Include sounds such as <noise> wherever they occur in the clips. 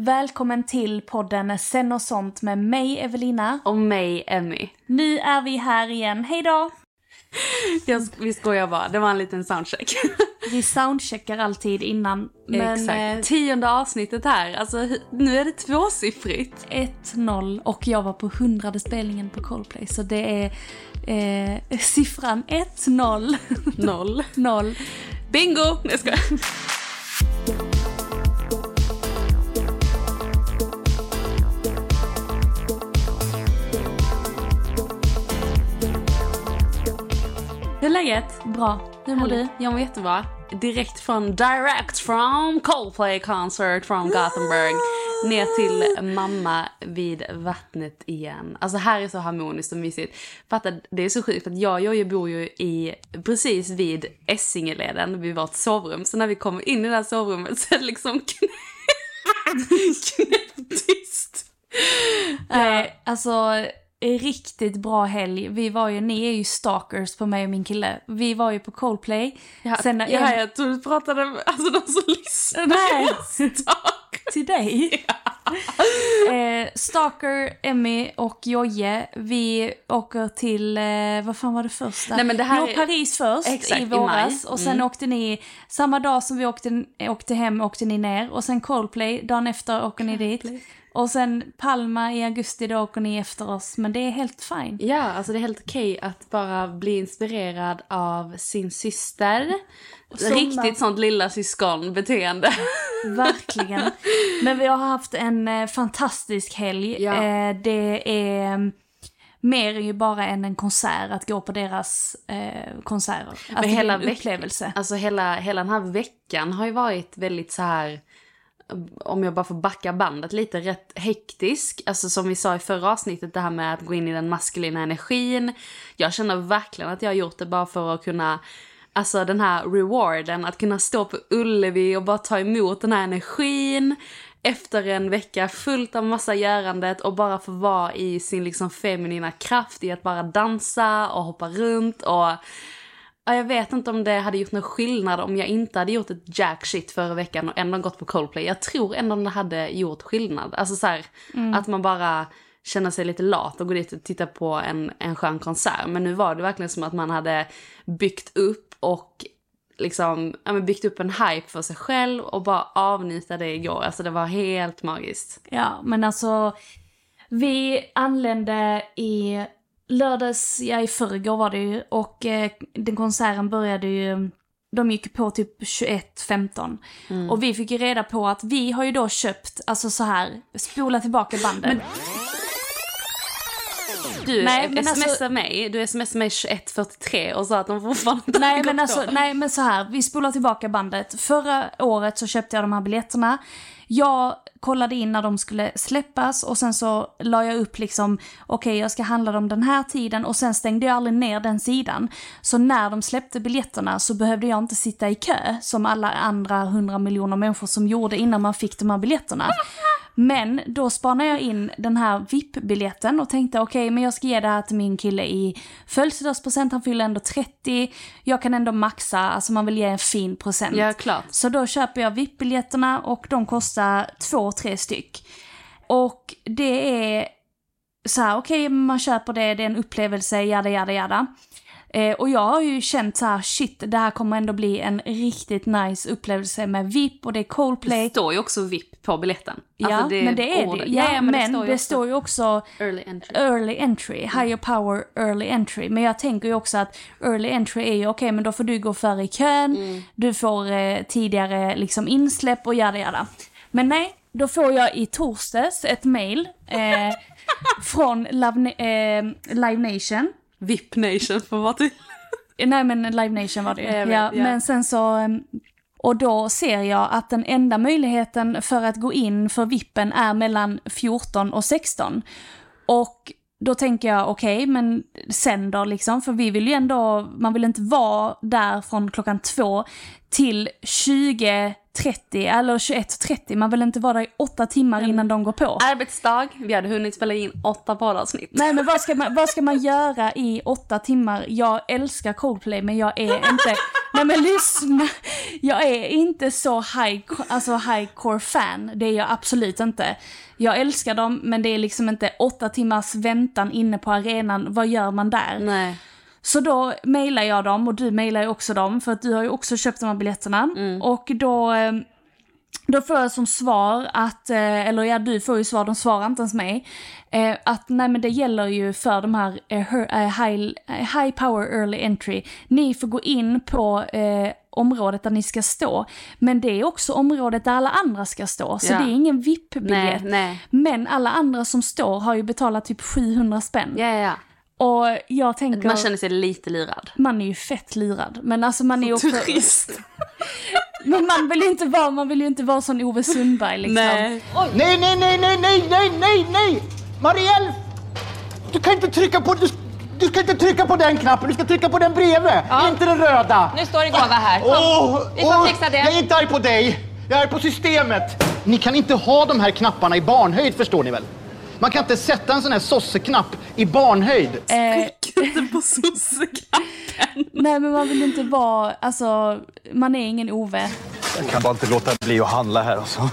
Välkommen till podden Sen och sånt med mig Evelina. Och mig, Emmy. Nu är vi här igen. Hej då! Jag, vi skojar bara, det var en liten soundcheck. <laughs> Vi soundcheckar alltid innan. Men Exakt. eh, Tionde avsnittet här, alltså nu är det tvåsiffrigt. 1-0 och jag var på hundrade spelningen på Coldplay så det är eh, siffran 1-0. Noll. 0. <laughs> Bingo! Nej, jag skojar. <laughs> Hur är läget? Bra. Hur mår du? Jag mår jättebra. Direkt från, direct from Coldplay concert from Gothenburg ner till mamma vid vattnet igen. Alltså här är så harmoniskt och mysigt. Fatta, det är så sjukt att jag och Jojje bor ju i, precis vid Essingeleden vid vårt sovrum. Så när vi kommer in i det här sovrummet så är det liksom <laughs> knäpptyst. Eh, alltså, riktigt bra helg. Vi var ju, ni är ju stalkers på mig och min kille. Vi var ju på Coldplay. Ja, Sen när ja, Em- jag tror du pratade med alltså, de som lyssnar. Nej. <laughs> Till dig. <laughs> eh, Stalker, Emmy och Jojje, vi åker till, eh, vad fan var det första? Nej, men det här jo, är- Paris först Exakt, i i våras. maj. Och sen Mm. åkte ni, samma dag som vi åkte, åkte hem åkte ni ner. Och sen Coldplay, dagen efter åker ni dit. Och sen Palma i augusti, då åker ni efter oss. Men det är helt fine. Ja, alltså det är helt okej att bara bli inspirerad av sin syster. Riktigt sånt lilla syskonbeteende. <laughs> Verkligen. Men vi har haft en eh, fantastisk helg. Ja. Eh, det är mm, mer ju bara än en konsert att gå på deras eh, konserter. Alltså Men hela en upplevelse. Alltså hela, hela den här veckan har ju varit väldigt så här om jag bara får backa bandet lite, rätt hektisk. Alltså som vi sa i förra avsnittet, det här med att gå in i den maskulina energin. Jag känner verkligen att jag har gjort det bara för att kunna, alltså den här rewarden, att kunna stå på Ullevi och bara ta emot den här energin. Efter en vecka fullt av massa görandet och bara få vara i sin liksom feminina kraft i att bara dansa och hoppa runt och Ja, jag vet inte om det hade gjort någon skillnad om jag inte hade gjort ett jack shit förra veckan och ändå gått på Coldplay. Jag tror ändå det hade gjort skillnad. Alltså så här, att man bara känner sig lite lat och går dit och tittar på en, en skön konsert. Men nu var det verkligen som att man hade byggt upp och liksom, ja, men byggt upp en hype för sig själv och bara avnjuta det igår. Alltså det var helt magiskt. Ja, men alltså vi anlände i lördags, ja i förrgår var det ju, och eh, den konserten började ju de gick på typ 21.15. Mm. Och vi fick ju reda på att vi har ju då köpt, alltså så här, spola tillbaka banden. Du Nej, men smsade alltså- mig, du smsade mig 21.43 och sa att de fortfarande inte Nej men alltså, nej men så här, vi spolar tillbaka bandet. Förra året så köpte jag de här biljetterna. Jag kollade in när de skulle släppas och sen så la jag upp liksom, okej jag ska handla dem den här tiden och sen stängde jag aldrig ner den sidan. Så när de släppte biljetterna så behövde jag inte sitta i kö som alla andra hundra miljoner människor som gjorde innan man fick de här biljetterna. Men då spanade jag in den här VIP-biljetten och tänkte okej, men jag ska ge det här till min kille i födelsedagspresent, han fyller ändå 30, jag kan ändå maxa, alltså man vill ge en fin present. Ja, klart. Så då köper jag VIP-biljetterna och de kostar två, tre styck. Och det är så här, okej, man köper det, det är en upplevelse, jada, jada, jada. Eh, och jag har ju känt så här, shit, det här kommer ändå bli en riktigt nice upplevelse med VIP och det är Coldplay. Det står ju också VIP på biljetten. Ja, Alltså, men det är det. ordet. Ja, men, det, ju också står ju också Early entry. early entry, higher power early entry. Men jag tänker ju också att early entry är ju okej, men då får du gå före i kön, Mm. du får eh, tidigare liksom insläpp och jada jada. Men nej, då får jag i torsdags ett mail eh, från Love, eh, Live Nation. VIP Nation får vara till. Nej men Live Nation var det ju. Ja, ja. Men sen så... em, Och då ser jag att den enda möjligheten för att gå in för vippen är mellan 14 och 16. Och då tänker jag, okej, men sen då liksom? För vi vill ju ändå, man vill inte vara där från klockan två till 20.30 eller 21.30. Man vill inte vara där i åtta timmar innan de går på. Arbetsdag, vi hade hunnit spela in åtta poddavsnitt. Nej men vad ska, man, vad ska man göra i åtta timmar? Jag älskar Coldplay men jag är inte, nej men lyssna, jag är inte så high, alltså highcore fan, det är jag absolut inte. Jag älskar dem men det är liksom inte åtta timmars väntan inne på arenan, vad gör man där? Nej. Så då mejlar jag dem och du mejlar ju också dem för att du har ju också köpt de här biljetterna. Och då, eh, då får jag som svar att, eh, eller ja du får ju svar, de svarar inte ens mig. eh, Att nej men det gäller ju för de här high, high power early entry. Ni får gå in på området där ni ska stå. Men det är också området där alla andra ska stå. Så Ja. det är ingen VIP-biljett. Men alla andra som står har ju betalat typ 700 spänn. Ja, ja. Och jag tänker... Man känner sig lite lurad. Man är ju fett lurad. Men alltså man är också... Turist. <laughs> Men man vill ju inte vara, man vill ju inte vara sån Ove Sundberg liksom. Nej. Nej, nej, nej, nej, nej, nej, nej, nej! Marielle! Du kan inte trycka på... Du, du ska inte trycka på den knappen, du ska trycka på den bredvid. Inte den röda. Nu står det gåva här. Kom. Åh, Vi får åh, fixa det. Jag är inte arg på dig. Jag är på systemet. Ni kan inte ha de här knapparna i barnhöjd, förstår ni väl? Man kan inte sätta en sån här sosseknapp i barnhöjd. Eh, Inte på sosseknappen. <laughs> nej men man vill inte vara, alltså man är ingen Ove. Jag kan bara inte låta bli att handla här alltså.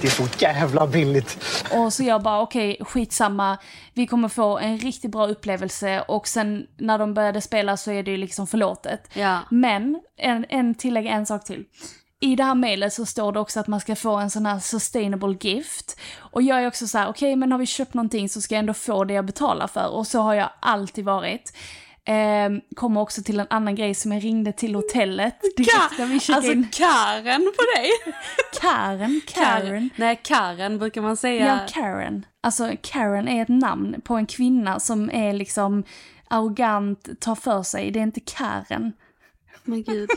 Det är så jävla billigt. Och så jag bara okej, skitsamma. Vi kommer få en riktigt bra upplevelse och sen när de började spela så är det ju liksom förlåtet. Ja. Men, en, en tillägg, en sak till. I det här mejlet så står det också att man ska få en sån här sustainable gift. Och jag är också så här, okej men har vi köpt någonting så ska jag ändå få det jag betalar för. Och så har jag alltid varit. Ehm, kommer också till en annan grej som jag ringde till hotellet direkt när vi checkade Alltså in. Karen på dig. Karen, Karen. Nej, Karen brukar man säga. Ja, Karen. Alltså Karen är ett namn på en kvinna som är liksom arrogant, tar för sig. Det är inte Karen. Men gud.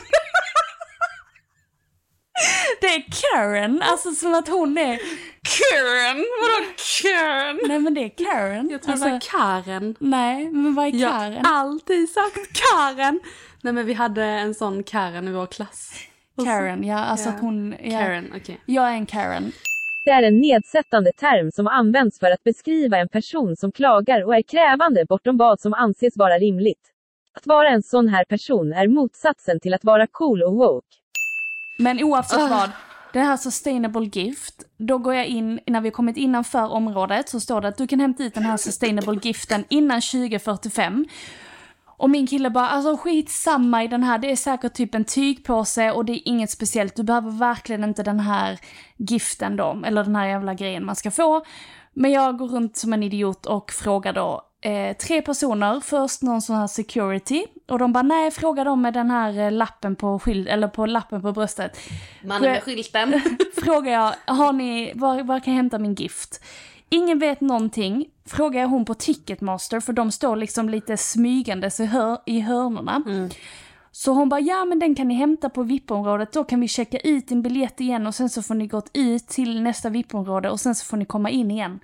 Det är Karen, alltså som att hon är... Karen? Vadå Karen? Nej men det är Karen. Jag tror alltså, det var Karen. Nej, men vad är Jag Karen? har alltid sagt Karen. Nej men vi hade en sån Karen i vår klass. Karen, ja alltså Ja. att hon... Ja, Karen, okej. Jag är en Karen. Det är en nedsättande term som används för att beskriva en person som klagar och är krävande bortom vad som anses vara rimligt. Att vara en sån här person är motsatsen till att vara cool och woke. Men oavsett Ah. vad, det här sustainable gift, då går jag in, när vi har kommit innanför området så står det att du kan hämta ut den här sustainable giften innan 2045. Och min kille bara, alltså skitsamma i den här, det är säkert typ en tygpåse och det är inget speciellt. Du behöver verkligen inte den här giften då, eller den här jävla grejen man ska få. Men jag går runt som en idiot och frågar då eh, tre personer, först någon sån här security, och de bara nej, fråga dem med den här eh, lappen på skyld, eller på lappen på bröstet. Mannen med skylten. <laughs> Frågar jag, har ni, var, var kan jag hämta min gift? Ingen vet någonting. Frågar jag hon på Ticketmaster, för de står liksom lite smygandes i, hör, i hörnorna. Så hon bara, ja men den kan ni hämta på VIP-området, då kan vi checka ut din biljett igen och sen så får ni gå ut till nästa VIP-område och sen så får ni komma in igen.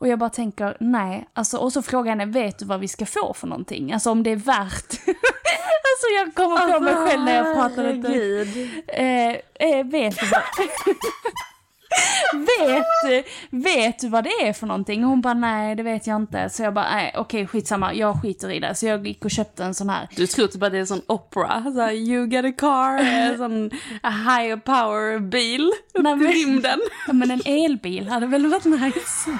Och jag bara tänker, nej, alltså, och så frågar jag henne, vet du vad vi ska få för någonting? Alltså om det är värt. <laughs> alltså jag kommer på mig själv när jag pratar lite. Eh, eh, vet du vad... <laughs> vet, vet du vad det är för någonting? Och hon bara nej det vet jag inte. Så jag bara nej okej skitsamma, jag skiter i det. Så jag gick och köpte en sån här. Du tror typ att det är en sån opera, så här, you get a car, en sån a higher power bil upp Nej, till men- rymden. Ja, men en elbil hade väl varit nice.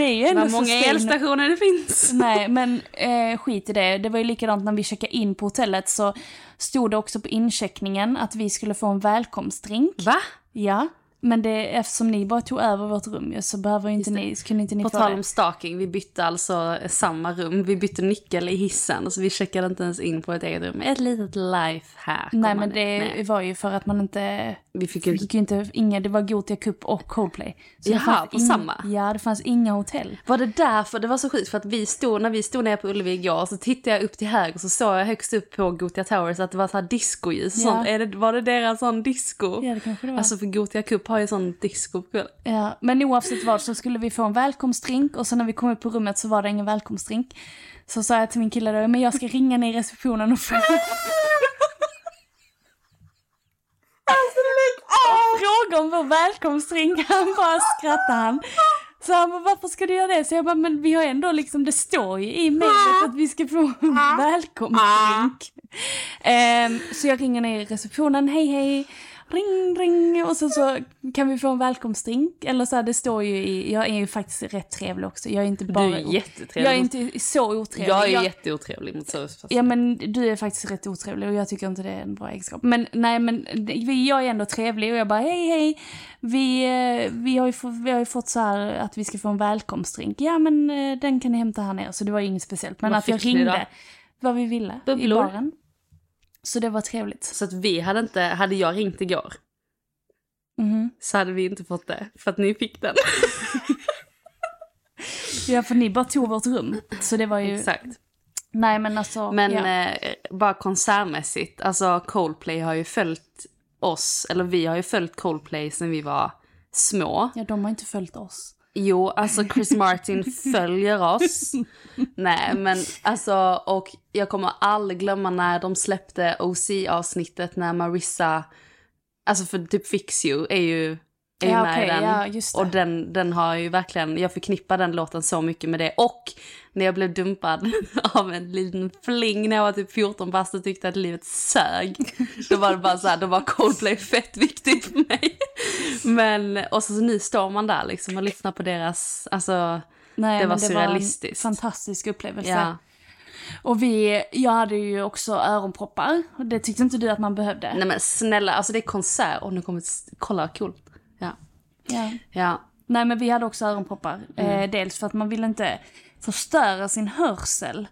Det är ju ändå Vad många elstationer det finns. Nej, men eh, skit i det. Det var ju likadant när vi checkade in på hotellet så stod det också på incheckningen att vi skulle få en välkomstdrink. Va? Ja, men det, eftersom ni bara tog över vårt rum ju, så behöver ju inte ni, kunde inte ni På få tal det. om stalking, vi bytte alltså samma rum. Vi bytte nyckel i hissen, så vi checkade inte ens in på ett eget rum. Ett litet lifehack. Nej om men det nej. var ju för att man inte... Vi fick ju... fick ju inte, inga, det var Gothia Cup och Coldplay. Så Jaha, på ing- samma? Ja, det fanns inga hotell. Var det därför det var så sjukt? För att vi stod, när vi stod nere på Ullevi igår så tittade jag upp till höger och så såg jag högst upp på Gothia Towers att det var så här discoljus och Ja. sånt. Är det, var det deras sån disco? Ja, det kanske det var. Alltså för Gothia Cup har ju sån disco på kvällen. Ja, men oavsett vad så skulle vi få en välkomstdrink och så när vi kom upp på rummet så var det ingen välkomstdrink. Så sa jag till min kille då, men jag ska ringa ner i receptionen och fråga. <laughs> fråga om vår välkomstdrink. <laughs> Han bara skrattade han. Så han bara, varför ska du göra det? Så jag bara, men vi har ändå liksom, det står ju i mejlet att vi ska få en <laughs> välkomstdrink. Ehm, så jag ringer ner i receptionen, hej hej, ring ring och så, så kan vi få en välkomstdrink. Eller så här, det står ju i, jag är ju faktiskt rätt trevlig också, jag är inte bara... Du är jättetrevlig. Jag är inte så otrevlig. Jag är jag, jätteotrevlig mot service. Ja men du är faktiskt rätt otrevlig och jag tycker inte det är en bra egenskap. Men nej men vi- jag är ändå trevlig och jag bara hej hej. Vi, eh, vi, har, ju fått, vi har ju fått så här att vi ska få en välkomstdrink. Ja men eh, den kan ni hämta här nere. Så det var ju inget speciellt. Men Vad att jag ringde vad vi ville Bubblor? i baren. Så det var trevligt. Så att vi hade inte, hade jag ringt igår Mhm. så hade vi inte fått det. För att ni fick den. <laughs> Ja för ni bara tog vårt rum. Så det var ju... Exakt. Nej men alltså. Men ja. eh, bara konsertmässigt, alltså Coldplay har ju följt oss, eller vi har ju följt Coldplay sen vi var små. ja de har inte följt oss. Jo, alltså Chris Martin <laughs> följer oss. Nej, men alltså, och jag kommer aldrig glömma när de släppte OC-avsnittet när Marissa, alltså för typ Fix You är ju, är Ja, med okej, i den. ja. Och den, den har ju verkligen, jag förknippar den låten så mycket med det. Och när jag blev dumpad <laughs> av en liten fling när jag var typ 14 bast och tyckte att livet sög. Då var det bara så här, då var Coldplay fett viktigt för mig. Men, och så, så nu står man där liksom och lyssnar på deras, alltså, Nej, det var men surrealistiskt. en fantastisk upplevelse. ja. Och vi, jag hade ju också öronproppar. Och det tyckte inte du att man behövde. Nej men snälla, alltså det är konsert och nu kommer, kolla vad coolt. Ja. Ja. Ja. Nej men vi hade också öronproppar. Mm. Eh, dels för att man vill inte förstöra sin hörsel.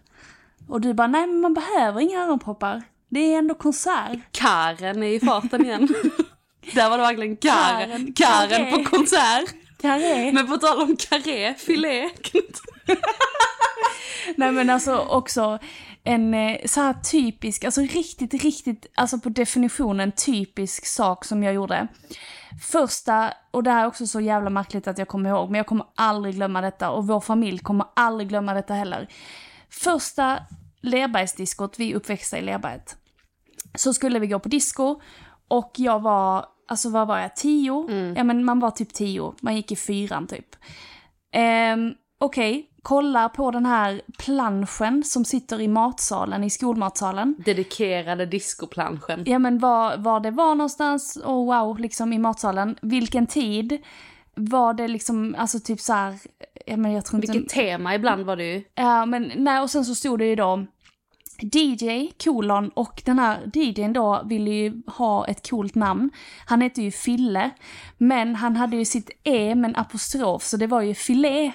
Och du bara, nej men man behöver inga öronproppar. Det är ändå konsert. Karen är i farten igen. <laughs> Där var det verkligen Karen. Karen. Karen Karé. på konsert. Carré. Men på tal om karré, filé. <laughs> Nej men alltså också en eh, så här typisk, alltså riktigt, riktigt, alltså på definitionen typisk sak som jag gjorde. Första, och det här är också så jävla märkligt att jag kommer ihåg, men jag kommer aldrig glömma detta och vår familj kommer aldrig glömma detta heller. Första Lerbergsdiskot, vi uppväxta i Lerberget. Så skulle vi gå på disco och jag var, alltså vad var jag, tio? Ja men man var typ tio, man gick i fyran typ. Ehm, Okej, kolla på den här planschen som sitter i matsalen, i skolmatsalen. Dedikerade discoplanschen. Ja men var, var det var någonstans, oh wow, liksom i matsalen. Vilken tid? Var det liksom, alltså typ så här, ja men jag tror inte... Vilket tema ibland var det ju. Ja men nej och sen så stod det ju då DJ, kolon, och den här DJn då ville ju ha ett coolt namn. Han hette ju Fille, men han hade ju sitt E med en apostrof, så det var ju filé.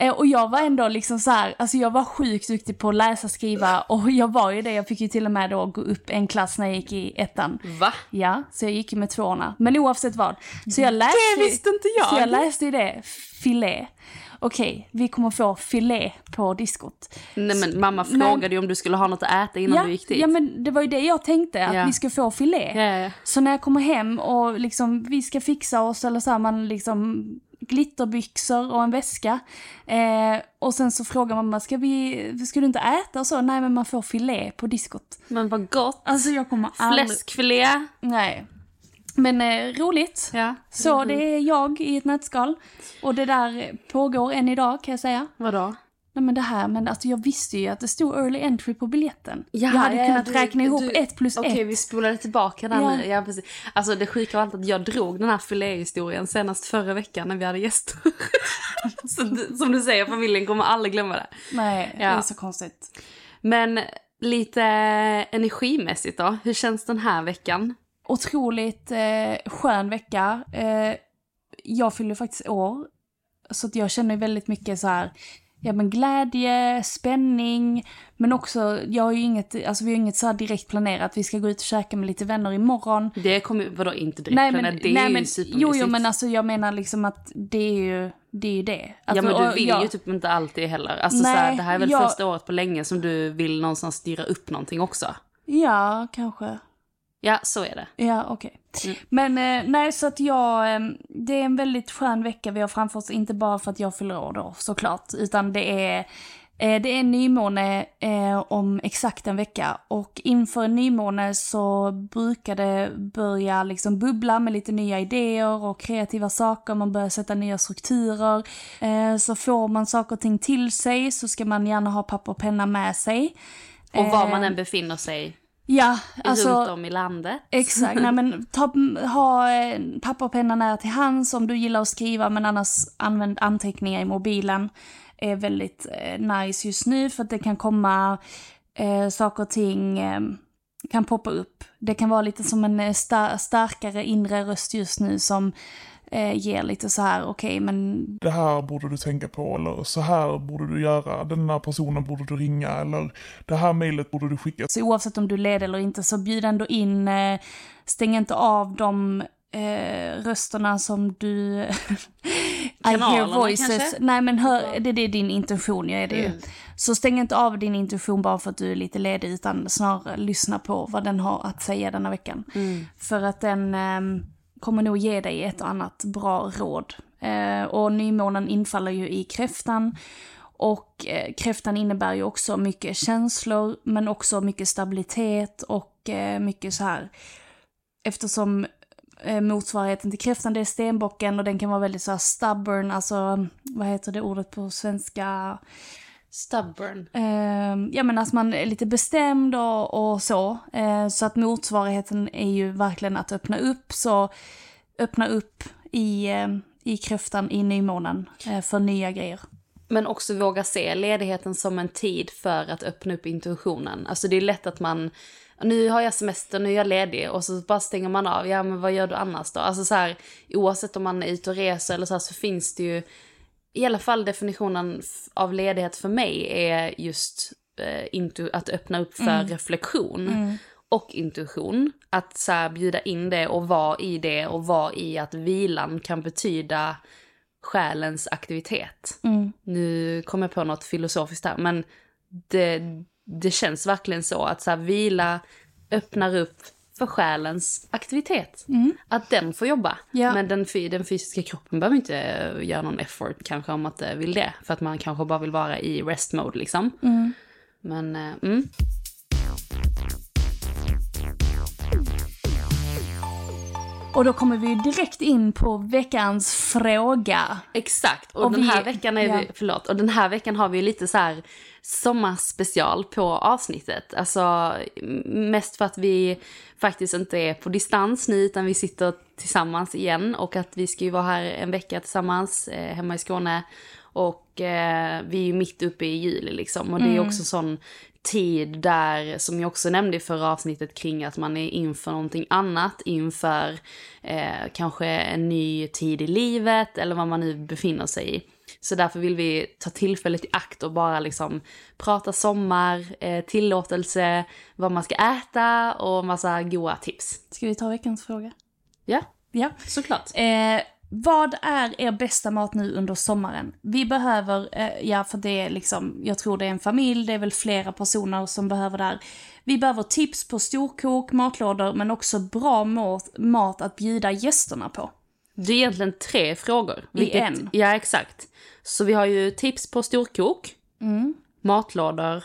Eh, och jag var ändå liksom så här, alltså jag var sjukt duktig på att läsa och skriva och jag var ju det, jag fick ju till och med då gå upp en klass när jag gick i ettan. Va? Ja, så jag gick ju med tvåorna. Men oavsett vad. Så jag läste, Det visste inte jag. Så jag läste ju det, filé. Okej, vi kommer få filé på diskot. Nej men mamma Men- frågade ju om du skulle ha något att äta innan ja, du gick dit. ja, men det var ju det jag tänkte, att Ja. vi ska få filé. Ja. Så när jag kommer hem och liksom, vi ska fixa oss, eller så här, man liksom glitterbyxor och en väska. Eh, och sen så frågar mamma, ska, vi, ska du inte äta och så? Nej men man får filé på diskot. Men vad gott. Alltså jag kommer aldrig... Fläskfilé. Nej. Men eh, roligt. Ja. Så det är jag i ett nötskal. Och det där pågår än idag kan jag säga. Vadå? Nej men det här, men alltså jag visste ju att det stod early entry på biljetten. Ja, jag hade ja, kunnat du- räkna ihop du- ett plus Okej, ett. vi spolade tillbaka där Ja. nu. Ja, precis. Alltså det sjuka var att jag drog den här filéhistorien senast förra veckan när vi hade gäster. <laughs> så, som du säger, familjen kommer aldrig glömma det. Nej, det är så konstigt. Men lite energimässigt då, hur känns den här veckan? Otroligt eh, skön vecka. Eh, jag fyller faktiskt år. Så att jag känner väldigt mycket så här, ja men glädje, spänning, men också, jag har ju inget, alltså vi har inget så här direkt planerat, vi ska gå ut och käka med lite vänner imorgon. Det kommer vadå inte direkt Nej men, men, det är nej, ju men supermysigt. jo, jo men alltså jag menar liksom att det är ju det. Är ju det. Alltså, ja men du vill jag- ju typ inte alltid heller. Alltså Nej, så här, det här är väl jag- första året på länge som du vill någonstans styra upp någonting också. Ja, kanske. Ja, så är det. Ja, okej. Mm. Men eh, nej, så att jag, eh, det är en väldigt skön vecka vi har framför oss, inte bara för att jag fyller år då såklart, utan det är, eh, det är nymåne eh, om exakt en vecka och inför en nymåne så brukar det börja liksom bubbla med lite nya idéer och kreativa saker, man börjar sätta nya strukturer. Eh, så får man saker och ting till sig så ska man gärna ha papper och penna med sig. Och var man Eh, än befinner sig Ja, alltså... runt om i landet. Exakt, nej men ta, ha eh, papper och penna nära till hands om du gillar att skriva men annars använd anteckningar i mobilen. är väldigt eh, nice just nu för att det kan komma eh, saker och ting, eh, kan poppa upp. Det kan vara lite som en eh, sta- starkare inre röst just nu som eh, ger lite så här, okej men Det här borde du tänka på eller så här borde du göra. Den här personen borde du ringa eller det här mejlet borde du skicka. Så oavsett om du leder eller inte så bjud ändå in, eh, stäng inte av de eh, rösterna som du... <laughs> I hear voices. kanske? Nej men hör, det, det är din intention, ja, är det ju. Så stäng inte av din intention bara för att du är lite ledig utan snarare lyssna på vad den har att säga denna veckan. För att den eh, kommer nog ge dig ett och annat bra råd. Eh, och nymånen infaller ju i kräftan. Och eh, kräftan innebär ju också mycket känslor, men också mycket stabilitet och eh, mycket så här, eftersom eh, motsvarigheten till kräftan det är stenbocken och den kan vara väldigt så här stubborn, alltså vad heter det ordet på svenska? Stubborn. Eh, ja men alltså man är lite bestämd och, och så. Eh, så att motsvarigheten är ju verkligen att öppna upp, så öppna upp i, eh, i kräftan i nymånen eh, för nya grejer. Men också våga se ledigheten som en tid för att öppna upp intuitionen. Alltså det är lätt att man, nu har jag semester, nu är jag ledig och så bara stänger man av. Ja men vad gör du annars då? Alltså så här, oavsett om man är ute och reser eller så här, så finns det ju, i alla fall definitionen av ledighet för mig är just eh, intu- att öppna upp för reflektion. Och intuition. Att så här, bjuda in det och vara i det och vara i att vilan kan betyda själens aktivitet. Nu kommer jag på något filosofiskt här, men det, det känns verkligen så att så här, vila öppnar upp för själens aktivitet. Att den får jobba. Ja. Men den, den fysiska kroppen behöver inte eh, göra någon effort kanske om att det vill det. För att man kanske bara vill vara i rest mode liksom. Men, eh, mm. Och då kommer vi direkt in på veckans fråga. Exakt, och, Och den vi- här veckan är ja. vi, förlåt, och den här veckan har vi lite så här sommarspecial på avsnittet. Alltså mest för att vi faktiskt inte är på distans nu utan vi sitter tillsammans igen och att vi ska ju vara här en vecka tillsammans eh, hemma i Skåne. Och eh, vi är ju mitt uppe i juli liksom och det är också sån tid där, som jag också nämnde i förra avsnittet kring att man är inför någonting annat, inför eh, kanske en ny tid i livet eller vad man nu befinner sig i. Så därför vill vi ta tillfället i akt och bara liksom prata sommar, eh, tillåtelse, vad man ska äta och massa goa tips. Ska vi ta veckans fråga? Ja, Ja. såklart. Eh, vad är er bästa mat nu under sommaren? Vi behöver, eh, ja för det är liksom, jag tror det är en familj, det är väl flera personer som behöver det här. Vi behöver tips på storkok, matlådor, men också bra mat, mat att bjuda gästerna på. Det är egentligen tre frågor. I en. Ja, exakt. Så vi har ju tips på storkok, Mm. matlådor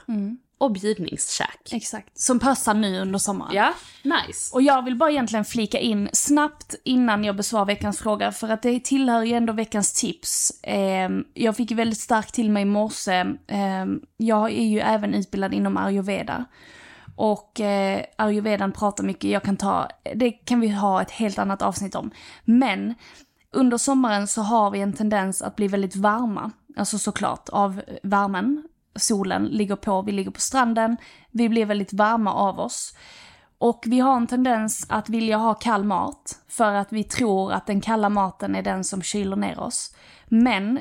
och bjudningskäk. Exakt. Som passar nu under sommaren. Ja, nice. Och jag vill bara egentligen flika in snabbt innan jag besvarar veckans fråga, för att det tillhör ju ändå veckans tips. Eh, jag fick väldigt starkt till mig i morse, eh, jag är ju även utbildad inom ayurveda. Och eh, ayurvedan pratar mycket, jag kan ta, det kan vi ha ett helt annat avsnitt om. Men under sommaren så har vi en tendens att bli väldigt varma. Alltså såklart av värmen. Solen ligger på, vi ligger på stranden. Vi blir väldigt varma av oss. Och vi har en tendens att vilja ha kall mat. För att vi tror att den kalla maten är den som kyler ner oss. Men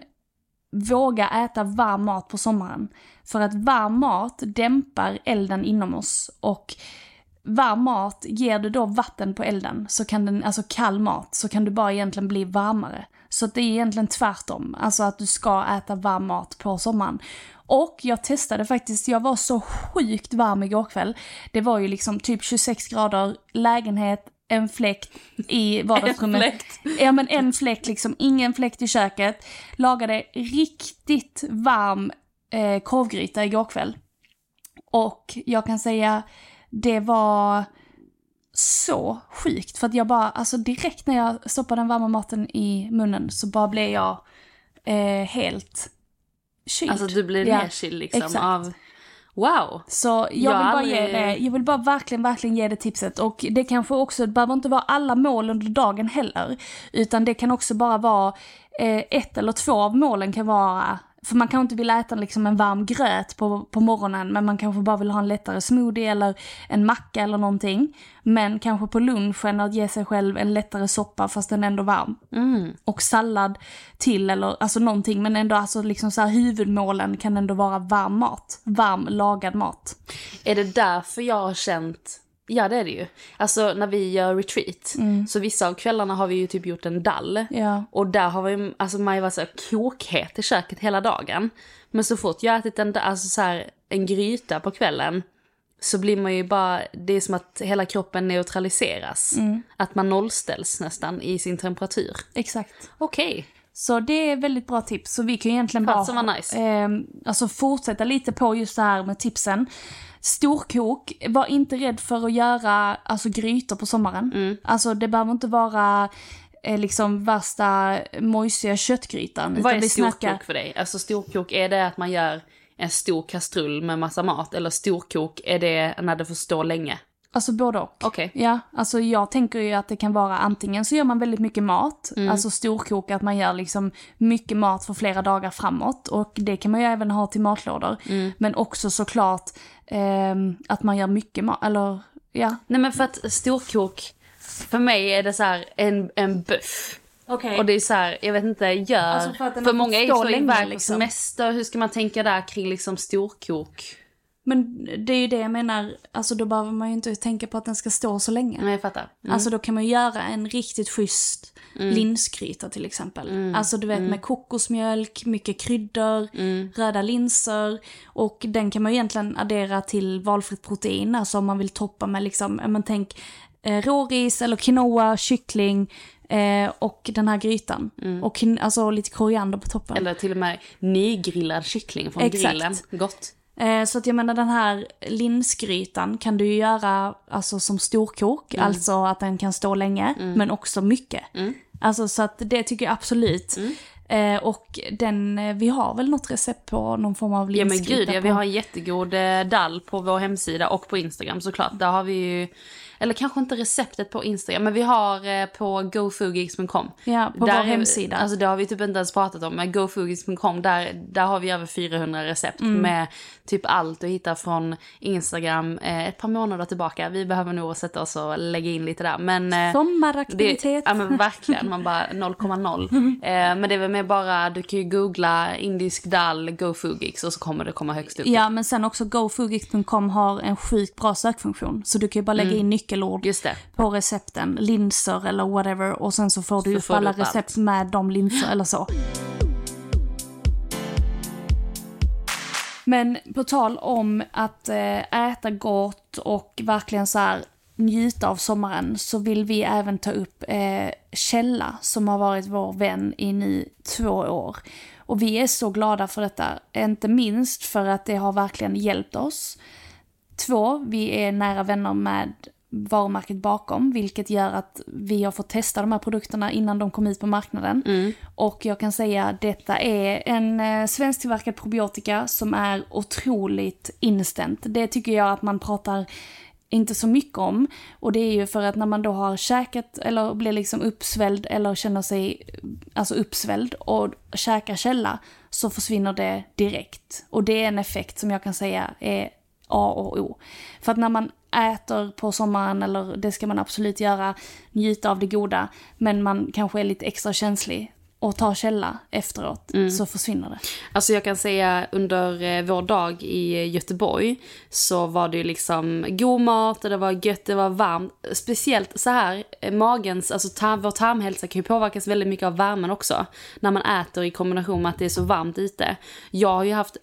våga äta varm mat på sommaren. För att varm mat dämpar elden inom oss. Och varm mat, ger du då vatten på elden, så kan den, alltså kall mat, så kan du bara egentligen bli varmare. Så att det är egentligen tvärtom, alltså att du ska äta varm mat på sommaren. Och jag testade faktiskt, jag var så sjukt varm igår kväll. Det var ju liksom typ 26 grader, lägenhet, en fläkt i vardagsrummet. En fläkt. Ja men en fläkt liksom, ingen fläkt i köket. Lagade riktigt varm eh, korvgryta igår kväll. Och jag kan säga, det var så sjukt. För att jag bara, alltså direkt när jag stoppade den varma maten i munnen så bara blev jag eh, helt kyld. Alltså du blir Ja, nedkyld liksom exakt. av... Wow! Så jag, Jag vill bara ge det, jag vill bara verkligen, verkligen ge det tipset. Och det kanske också, det behöver inte vara alla mål under dagen heller. Utan det kan också bara vara, eh, ett eller två av målen kan vara, för man kanske inte vill äta liksom en varm gröt på, på morgonen, men man kanske bara vill ha en lättare smoothie eller en macka eller någonting. Men kanske på lunchen att ge sig själv en lättare soppa fast den är ändå varm. Och sallad till eller alltså någonting, men ändå alltså liksom så här huvudmålen kan ändå vara varm mat. Varm lagad mat. Är det därför jag har känt... Ja det är det ju. Alltså när vi gör retreat, så vissa av kvällarna har vi ju typ gjort en dall. Ja. Och där har vi, alltså ju varit så här kokhet i köket hela dagen. Men så fort jag ätit en, alltså så här, en gryta på kvällen så blir man ju bara, det är som att hela kroppen neutraliseras. Att man nollställs nästan i sin temperatur. Exakt. Okej. Så det är väldigt bra tips. Så vi kan ju egentligen bara nice. eh, alltså fortsätta lite på just det här med tipsen. Storkok, var inte rädd för att göra alltså, grytor på sommaren. Mm. Alltså det behöver inte vara eh, liksom värsta mojsiga köttgrytan. Vad är vi storkok snackar- för dig? Alltså storkok, är det att man gör en stor kastrull med massa mat? Eller storkok, är det när det får stå länge? Alltså både och. Okej. Ja, alltså jag tänker ju att det kan vara antingen så gör man väldigt mycket mat, Mm. alltså storkok, att man gör liksom mycket mat för flera dagar framåt. Och det kan man ju även ha till matlådor. Mm. Men också såklart ehm, att man gör mycket mat, eller ja. Nej men för att storkok, för mig är det så här en, en buff. Okej. Och det är så här, jag vet inte, gör... Alltså för för många är så länge, iväg liksom. semester, hur ska man tänka där kring liksom storkok? Men det är ju det jag menar, alltså då behöver man ju inte tänka på att den ska stå så länge. Nej jag fattar. Mm. Alltså då kan man göra en riktigt schysst linsgryta till exempel. Mm. Alltså du vet med kokosmjölk, mycket kryddor, Mm. röda linser. Och den kan man ju egentligen addera till valfritt protein. Alltså om man vill toppa med liksom, men tänk eh, råris eller quinoa, kyckling eh, och den här grytan. Och kin- alltså lite koriander på toppen. Mm. Eller till och med nygrillad kyckling från Exakt. grillen. Gott. Eh, så att jag menar den här linsgrytan kan du ju göra alltså som storkok, Mm. alltså att den kan stå länge, men också mycket. Alltså så att det tycker jag absolut. Mm. Eh, och den, eh, vi har väl något recept på någon form av Ja men linsgryta gud, ja, vi har en jättegod eh, dall på vår hemsida och på Instagram såklart. Där har vi ju, eller kanske inte receptet på Instagram, men vi har eh, på gofugix.com. Ja, på där vår hemsida. Alltså det har vi typ inte ens pratat om, men gofugix.com, där, där har vi över 400 recept Mm. med typ allt du hittar från Instagram eh, ett par månader tillbaka. Vi behöver nog sätta oss och lägga in lite där. Men, eh, Sommaraktivitet. det, ja men verkligen, man bara 0,0. <laughs> eh, men det är väl med bara, du kan ju googla indisk dall, GoFugix och så kommer det komma högst upp. Ja, men sen också gofugix.com har en sjukt bra sökfunktion. Så du kan ju bara lägga in Mm. Just det. på recepten, linser eller whatever. Och sen så får du Så upp får du alla allt. recept med de linser eller så. Men på tal om att eh, äta gott och verkligen så här njuta av sommaren så vill vi även ta upp eh, Källa som har varit vår vän i nu två år. Och vi är så glada för detta, inte minst för att det har verkligen hjälpt oss. Två, vi är nära vänner med varumärket bakom, vilket gör att vi har fått testa de här produkterna innan de kom ut på marknaden. Och jag kan säga att detta är en eh, svensktillverkad probiotika som är otroligt instant. Det tycker jag att man pratar inte så mycket om. Och det är ju för att när man då har käkat eller blir liksom uppsvälld eller känner sig alltså uppsvälld och käkar källa så försvinner det direkt. Och det är en effekt som jag kan säga är A och O. För att när man äter på sommaren, eller det ska man absolut göra, njuta av det goda, men man kanske är lite extra känslig och tar källa efteråt, så försvinner det. Alltså jag kan säga under eh, vår dag i Göteborg så var det ju liksom god mat och det var gött, det var varmt. Speciellt så här, eh, magens, alltså tarm, vår tarmhälsa kan ju påverkas väldigt mycket av värmen också. När man äter i kombination med att det är så varmt ute. Jag har ju haft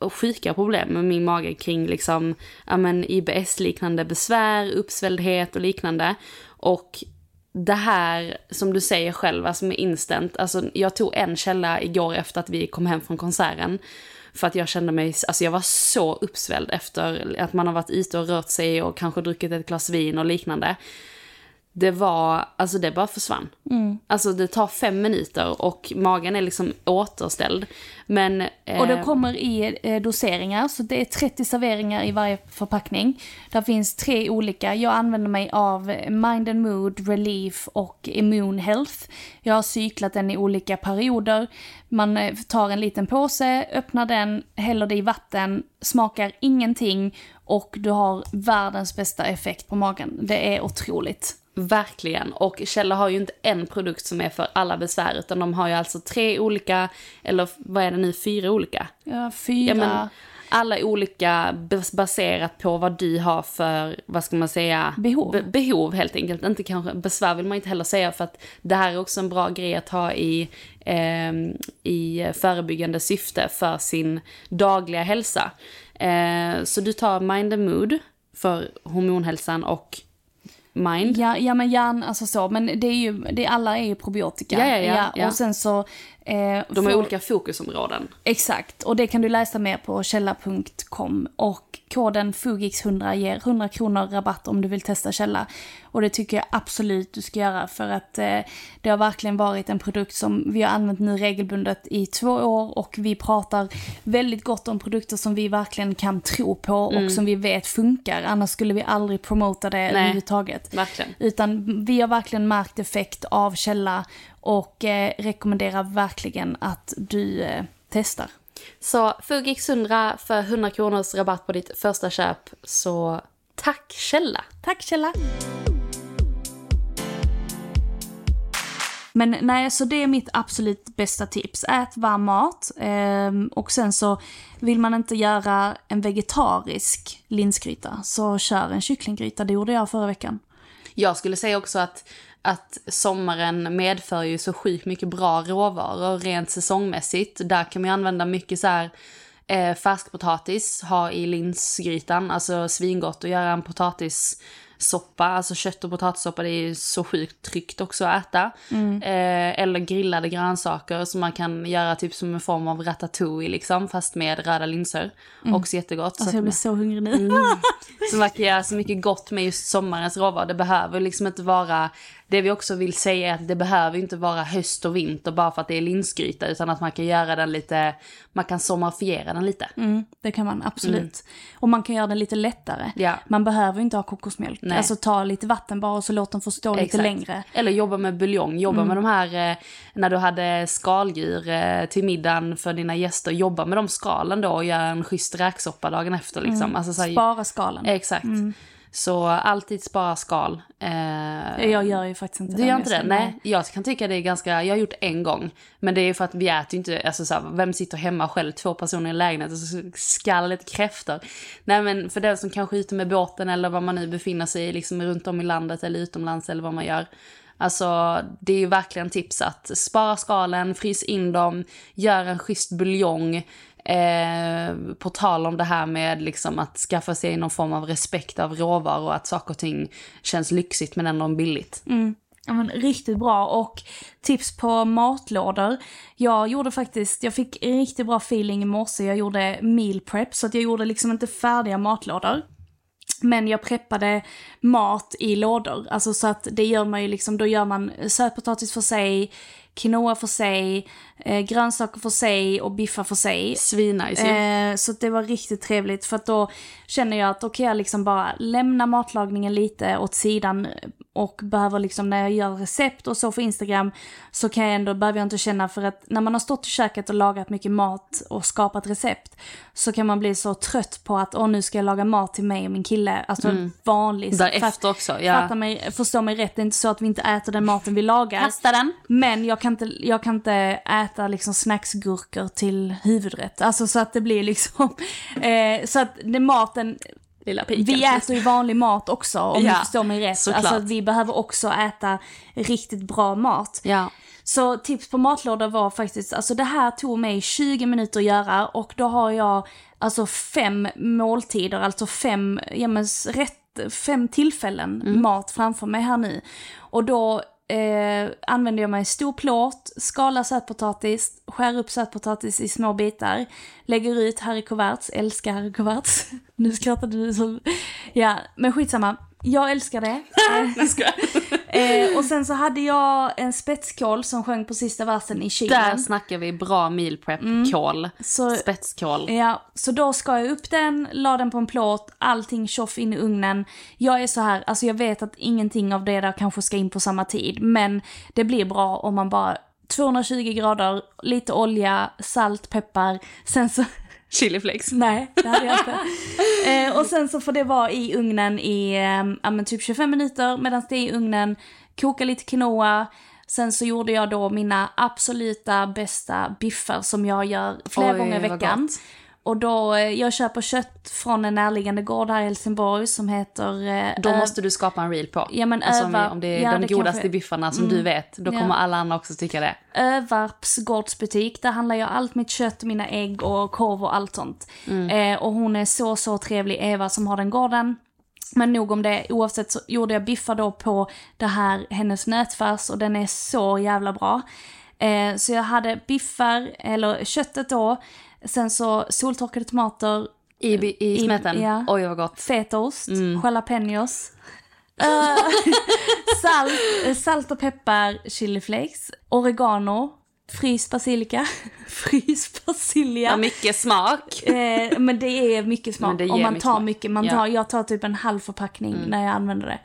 sjuka problem med min mage kring liksom, ja men IBS-liknande besvär, uppsvälldhet och liknande. Och det här som du säger själv, alltså med instant, alltså jag tog en källa igår efter att vi kom hem från konserten. För att jag kände mig, alltså jag var så uppsvälld efter att man har varit ute och rört sig och kanske druckit ett glas vin och liknande. Det var, alltså det bara försvann. Alltså det tar fem minuter och magen är liksom återställd. Men... eh, Och det kommer i eh, doseringar, så det är 30 serveringar i varje förpackning. Där finns tre olika. Jag använder mig av Mind and Mood, Relief och Immune Health. Jag har cyklat den i olika perioder. Man eh, tar en liten påse, öppnar den, häller det i vatten, smakar ingenting och du har världens bästa effekt på magen. Det är otroligt. Verkligen. Och Källa har ju inte en produkt som är för alla besvär, utan de har ju alltså tre olika, eller vad är det nu, fyra olika? Ja, fyra. Ja, men alla olika bas- baserat på vad du har för, vad ska man säga? Behov. Be- behov helt enkelt. Inte kanske, besvär vill man inte heller säga för att det här är också en bra grej att ha i, ehm, i förebyggande syfte för sin dagliga hälsa. Eh, så du tar Mind and Mood för hormonhälsan och Mind. Ja, ja men hjärn, alltså så, men det är ju, det, alla är ju probiotika. Ja, ja, ja, ja. Och sen så... Eh, De har får- olika fokusområden. Exakt, och det kan du läsa mer på källa.com. Och koden FUGIX100 ger 100 kronor rabatt om du vill testa källa. Och det tycker jag absolut du ska göra för att eh, det har verkligen varit en produkt som vi har använt nu regelbundet i två år och vi pratar väldigt gott om produkter som vi verkligen kan tro på och som vi vet funkar. Annars skulle vi aldrig promota det överhuvudtaget. verkligen. Utan vi har verkligen märkt effekt av källa och eh, rekommenderar verkligen att du eh, testar. Så Fugix 100 för 100 kronors rabatt på ditt första köp. Så tack Källa! Tack Källa! Men nej, så det är mitt absolut bästa tips. Ät varm mat ehm, och sen så vill man inte göra en vegetarisk linsgryta så kör en kycklinggryta. Det gjorde jag förra veckan. Jag skulle säga också att, att sommaren medför ju så sjukt mycket bra råvaror rent säsongmässigt. Där kan man använda mycket så här eh, färskpotatis, ha i linsgrytan, alltså svingott att göra en potatissoppa, alltså kött och potatissoppa det är ju så sjukt tryggt också att äta. Eh, eller grillade grönsaker som man kan göra typ som en form av ratatouille liksom, fast med röda linser. Också jättegott. Så Alltså att jag blir så hungrig nu. Mm. Så man kan göra så mycket gott med just sommarens råvaror. Det behöver liksom inte vara, det vi också vill säga är att det behöver inte vara höst och vinter bara för att det är linsgryta. Utan att man kan göra den lite, man kan sommarfiera den lite. Mm, det kan man absolut. Och man kan göra den lite lättare. Ja. Man behöver inte ha kokosmjölk. Nej. Alltså ta lite vatten bara och så låt den få stå lite längre. Eller jobba med buljong, jobba med de här, eh, när du hade skaldjur eh, till middagen för dina gäster, jobba med de skalen då och göra en schysst räksoppa dagen efter liksom. Alltså, så här, Spara skalen. Exakt. Så alltid spara skal. Eh, Jag gör ju faktiskt inte du det. gör om inte det? Nej. Jag kan tycka det är ganska, jag har gjort en gång. Men det är ju för att vi äter ju inte, alltså så här, vem sitter hemma själv, två personer i en lägenhet och så skallar lite kräftor. Nej men för den som kanske är ute med båten eller vad man nu befinner sig i, liksom runt om i landet eller utomlands eller vad man gör. Alltså det är ju verkligen tips att spara skalen, frys in dem, gör en schysst buljong. Eh, på tal om det här med liksom att skaffa sig någon form av respekt av råvaror och att saker och ting känns lyxigt men ändå billigt. Mm. Ja, men riktigt bra och tips på matlådor. Jag gjorde faktiskt, jag fick riktigt bra feeling i morse, jag gjorde meal prep så att jag gjorde liksom inte färdiga matlådor. Men jag preppade mat i lådor, alltså så att det gör man ju liksom, då gör man sötpotatis för sig, quinoa för sig, eh, grönsaker för sig och biffar för sig. Svinnice ju. Eh, så det var riktigt trevligt för att då känner jag att då kan jag liksom bara lämna matlagningen lite åt sidan och behöver liksom när jag gör recept och så för Instagram så kan jag ändå, behöver jag inte känna för att när man har stått i köket och lagat mycket mat och skapat recept så kan man bli så trött på att åh nu ska jag laga mat till mig och min kille, alltså vanlig. så- Därefter också, ja. Fatta mig, förstå mig rätt, det är inte så att vi inte äter den maten vi lagar. Kasta den. Men jag kan inte, jag kan inte äta liksom snacksgurkor till huvudrätt. Alltså så att det blir liksom, <laughs> eh, så att det, maten, vi äter ju vanlig mat också om Ja, du förstår mig rätt. såklart. Alltså vi behöver också äta riktigt bra mat. Ja. Så tips på matlådor var faktiskt, alltså det här tog mig 20 minuter att göra och då har jag alltså fem måltider, alltså fem, ja men rätt, fem tillfällen mat framför mig här nu. Och då eh, använder jag mig stor plåt, skalar sötpotatis, skär upp sötpotatis i små bitar, lägger ut harrycoverts, älskar harrycoverts. <laughs> nu skrattade du som... ja men skitsamma. Jag älskar det. <laughs> Eh, och sen så hade jag en spetskål som sjöng på sista versen i kylen. Där snackar vi bra meal prep kål. Så- Spetskål. Ja, så då skar jag upp den, la den på en plåt, allting tjoff in i ugnen. Jag är så här, alltså jag vet att ingenting av det där kanske ska in på samma tid, men det blir bra om man bara 220 grader, lite olja, salt, peppar, sen så Chiliflakes. Nej, det hade jag inte. eh, och sen så får det vara i ugnen i eh, men typ 25 minuter medan det är i ugnen. Koka lite quinoa. Sen så gjorde jag då mina absoluta bästa biffar som jag gör flera Oj, gånger i veckan. Och då, eh, jag köper kött från en närliggande gård här i Helsingborg som heter... Eh, Då måste du skapa en reel på. Ja, men alltså om, vi, öva- om det är ja, de det godaste kanske- biffarna som du vet, då Ja. kommer alla andra också tycka det. Övarps gårdsbutik. Där handlar jag allt mitt kött, mina ägg och korv och allt sånt. Eh, och hon är så, så trevlig, Eva som har den gården. Men nog om det, oavsett så gjorde jag biffar då på det här, hennes nötfärs och den är så jävla bra. Eh, så jag hade biffar, eller köttet då, sen så soltorkade tomater, I, i I- smeten. ja. Oj vad gott. fetaost, Mm. jalapenos. <laughs> Eh, <laughs> salt, eh, salt och peppar, chiliflakes, oregano, fryst basilika, <laughs> fryst basilja. Ja, mycket smak. Eh, men det är mycket smak. Om man mycket tar smak. mycket, man Ja. Mm. tar, jag tar typ en halv förpackning när jag använder det.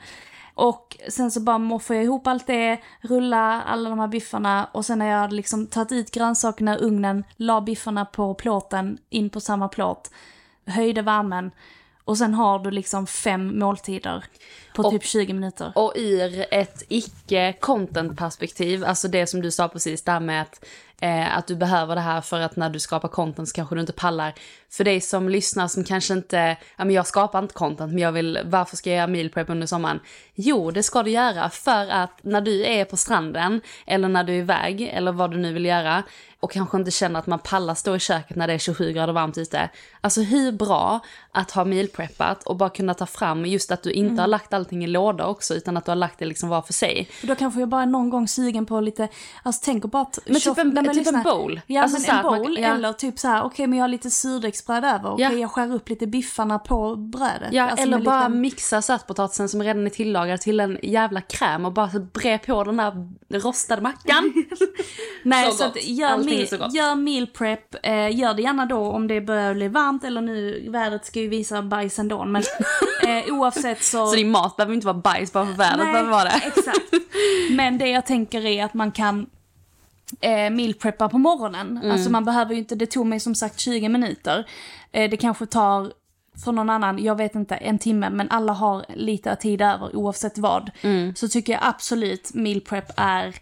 Och sen så bara moffar jag ihop allt det, rulla alla de här biffarna och sen när jag hade liksom tagit ut grönsakerna ur ugnen, la biffarna på plåten, in på samma plåt, höjde värmen och sen har du liksom fem måltider på Och- typ 20 minuter. Och ur ett icke-content-perspektiv, alltså det som du sa precis där med att, eh, att du behöver det här för att när du skapar content så kanske du inte pallar. För dig som lyssnar som kanske inte, ja men jag skapar inte content men jag vill, varför ska jag göra meal prep under sommaren? Jo, det ska du göra för att när du är på stranden eller när du är iväg eller vad du nu vill göra och kanske inte känner att man pallar stå i köket när det är 27 grader varmt ute. Alltså hur bra att ha meal preppat och bara kunna ta fram just att du inte har lagt allting i låda också utan att du har lagt det liksom var för sig. Då kanske jag bara någon gång sugen på lite, alltså tänk bara att... Men typ en- Nej, typ lyssna. en bowl. Ja Alltså men så en att man- bowl ja. eller typ så här, okej men jag har lite surdegsbröd över, okej Ja. jag skär upp lite biffarna på brödet. Ja, Alltså eller bara lite- mixa sötpotatisen som redan är tillagad till en jävla kräm och bara bre på den där rostade mackan. <laughs> Nej, Så så, gott. att gör, meal, så gör meal prep, eh, gör det gärna då om det börjar bli varmt eller nu, vädret ska ju visa bajs ändå men eh, oavsett så... Så din mat behöver inte vara bajs bara för vädret behöver vara det. exakt. Men det jag tänker är att man kan eh, meal preppa på morgonen. Mm. Alltså man behöver ju inte, det tog mig som sagt 20 minuter. Eh, det kanske tar för någon annan, jag vet inte, en timme, men alla har lite tid över oavsett vad. Mm. Så tycker jag absolut meal prep är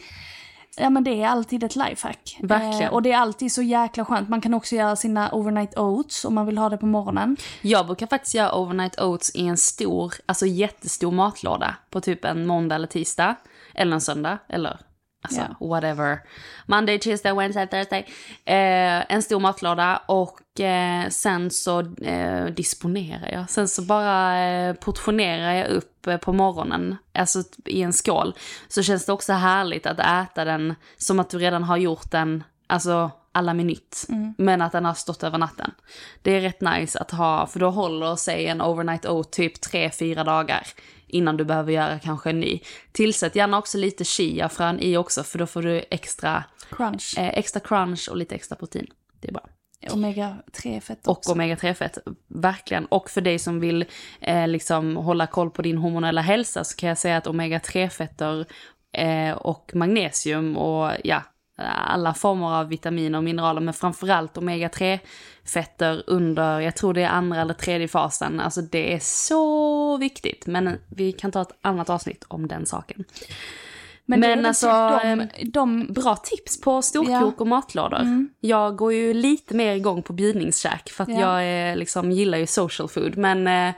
Ja men det är alltid ett lifehack. Verkligen. Eh, och det är alltid så jäkla skönt. Man kan också göra sina overnight oats om man vill ha det på morgonen. Jag brukar faktiskt göra overnight oats i en stor, alltså jättestor matlåda på typ en måndag eller tisdag. Eller en söndag, eller alltså Ja. whatever. Monday, Tuesday, Wednesday, Thursday. Eh, en stor matlåda och eh, sen så eh, disponerar jag. Sen så bara eh, portionerar jag upp eh, på morgonen, alltså i en skål. Så känns det också härligt att äta den som att du redan har gjort den, alltså alla minut. Men att den har stått över natten. Det är rätt nice att ha, för då håller sig en overnight oat typ 3-4 dagar innan du behöver göra kanske en ny. Tillsätt gärna också lite chiafrön i också för då får du extra, Crunch. eh, extra crunch och lite extra protein. Det är bra. Omega 3-fett Och också. omega-3-fett, verkligen. Och för dig som vill eh, liksom hålla koll på din hormonella hälsa så kan jag säga att omega-3-fetter eh, och magnesium och ja, alla former av vitaminer och mineraler, men framförallt omega-3-fetter under, jag tror det är andra eller tredje fasen. Alltså det är så viktigt, men vi kan ta ett annat avsnitt om den saken. Men, Men alltså, typ de, de, Bra tips på storkok Ja. och matlådor. Jag går ju lite mer igång på bjudningskäk för att Ja. jag är, liksom, gillar ju social food. Men eh,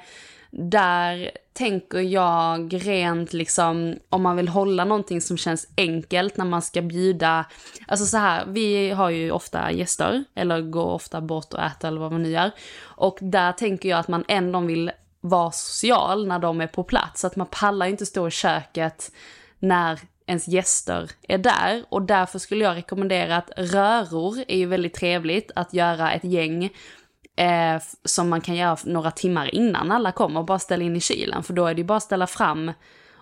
där tänker jag rent liksom om man vill hålla någonting som känns enkelt när man ska bjuda. Alltså så här, vi har ju ofta gäster eller går ofta bort och äter eller vad man nu gör. Och där tänker jag att man ändå vill vara social när de är på plats. Så Att man pallar ju inte stå i köket när ens gäster är där. Och därför skulle jag rekommendera att röror är ju väldigt trevligt att göra ett gäng eh, som man kan göra några timmar innan alla kommer och bara ställa in i kylen. För då är det ju bara att ställa fram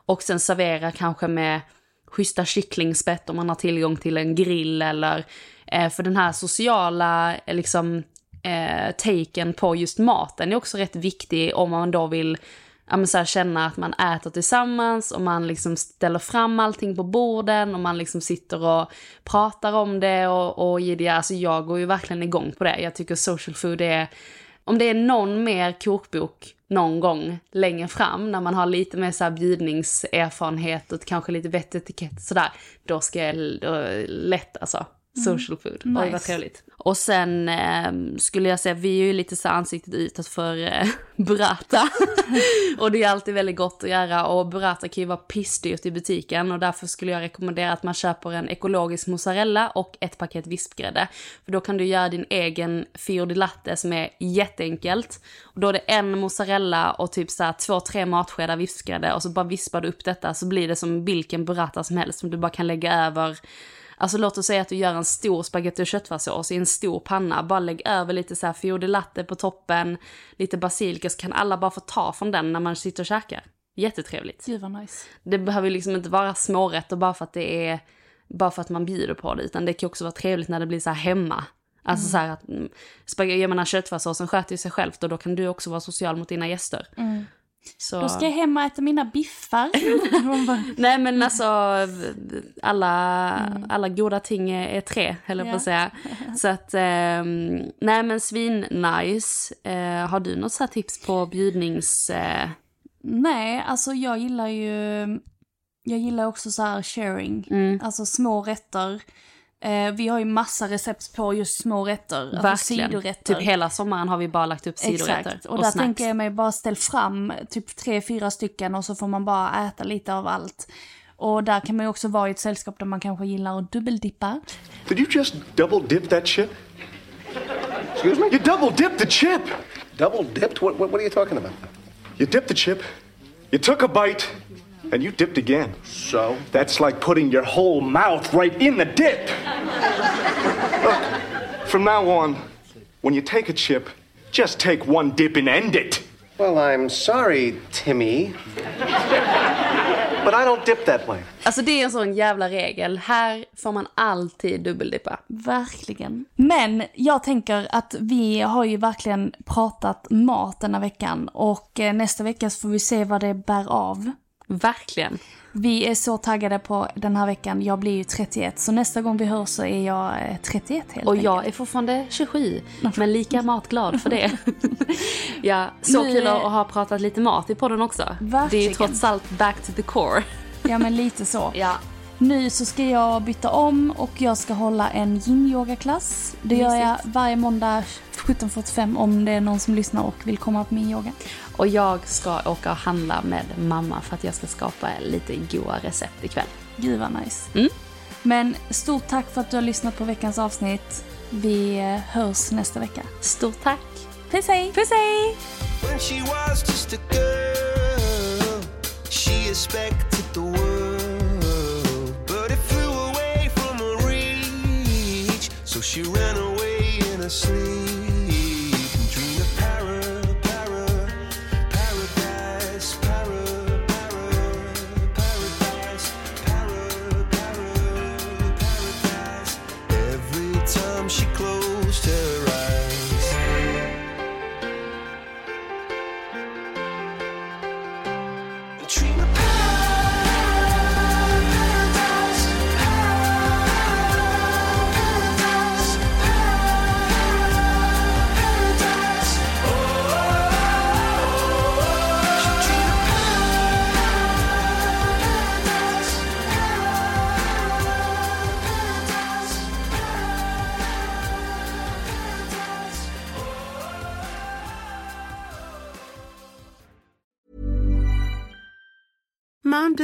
och sen servera kanske med schyssta kycklingspett om man har tillgång till en grill eller eh, för den här sociala eh, liksom eh, taken på just maten är också rätt viktig om man då vill ja, men så här, känna att man äter tillsammans och man liksom ställer fram allting på borden och man liksom sitter och pratar om det och, och ger alltså jag går ju verkligen igång på det. Jag tycker social food är, om det är någon mer kokbok någon gång längre fram när man har lite mer så här bjudningserfarenhet och kanske lite vett etikett sådär, då ska jag då, lätt alltså. Social food. Oj vad Nice. trevligt. Och sen eh, skulle jag säga, vi är ju lite så ansiktet utåt för eh, <laughs> burrata. <laughs> och det är alltid väldigt gott att göra och burrata kan ju vara pissdyrt i butiken och därför skulle jag rekommendera att man köper en ekologisk mozzarella och ett paket vispgrädde. För då kan du göra din egen fior di latte som är jätteenkelt. Och då är det en mozzarella och typ så här två, tre matskedar vispgrädde och så bara vispar du upp detta så blir det som vilken burrata som helst som du bara kan lägga över Alltså låt oss säga att du gör en stor spagetti och köttfärssås i en stor panna. Bara lägg över lite så här fior latte på toppen, lite basilika så kan alla bara få ta från den när man sitter och käkar. Jättetrevligt. Gud vad nice. Det behöver ju liksom inte vara smårätter bara för att det är bara för att man bjuder på det, utan det kan också vara trevligt när det blir så här hemma. Alltså så här att, mm, jag menar köttfärssåsen sköter ju sig självt och då kan du också vara social mot dina gäster. Så... Då ska jag hem och äta mina biffar. <laughs> Nej men alltså, alla, alla goda ting är, tre, höll jag på att säga. <laughs> Så att, ehm, nej men svin nice. Eh, har du något så tips på bjudnings... Eh, Nej, alltså jag gillar ju... Jag gillar också så här sharing. Mm. Alltså små rätter. Eh, vi har ju massa recept på just små rätter. Alltså sidorätter. Typ hela sommaren har vi bara lagt upp sidorätter. Exakt, och, Och, där snacks. tänker jag mig bara ställ fram typ tre, fyra stycken och så får man bara äta lite av allt. Och där kan man ju också vara i ett sällskap där man kanske gillar att dubbeldippa. Did you just double dip that chip? Excuse me? You double dipped the chip! Double dipped? What, what, what are you talking about? You dipped the chip, you took a bite, and you dipped again. So? That's like putting your whole mouth right in the dip. Look, from now on, when you take a chip, just take one dip and end it. Well, I'm sorry, Timmy. But I don't dip that way. Alltså det är en sån jävla regel. Här får man alltid dubbeldippa. Verkligen. Men jag tänker att vi har ju verkligen pratat mat denna veckan och eh, nästa vecka så får vi se vad det bär av. Verkligen. Vi är så taggade på den här veckan. Jag blir ju 31, så nästa gång vi hörs så är jag eh, 31 helt Och enkelt. jag är fortfarande 27, <laughs> men lika matglad för det. <laughs> Ja, så Nu kul att ha pratat lite mat i podden också. Det är ju Verkligen. trots allt back to the core. <laughs> Ja men lite så. Ja. Nu så ska jag byta om och jag ska hålla en yin-yoga-klass. Det gör jag varje måndag 17.45 om det är någon som lyssnar och vill komma på min yoga. Och jag ska åka och handla med mamma för att jag ska skapa lite goda recept ikväll. Gud vad nice. Mm. Men stort tack för att du har lyssnat på veckans avsnitt. Vi eh, hörs nästa vecka. Stort tack! Puss hej! Puss hej! When she was just a girl, she expected the world, but it flew away from her reach. So she ran away in her sleep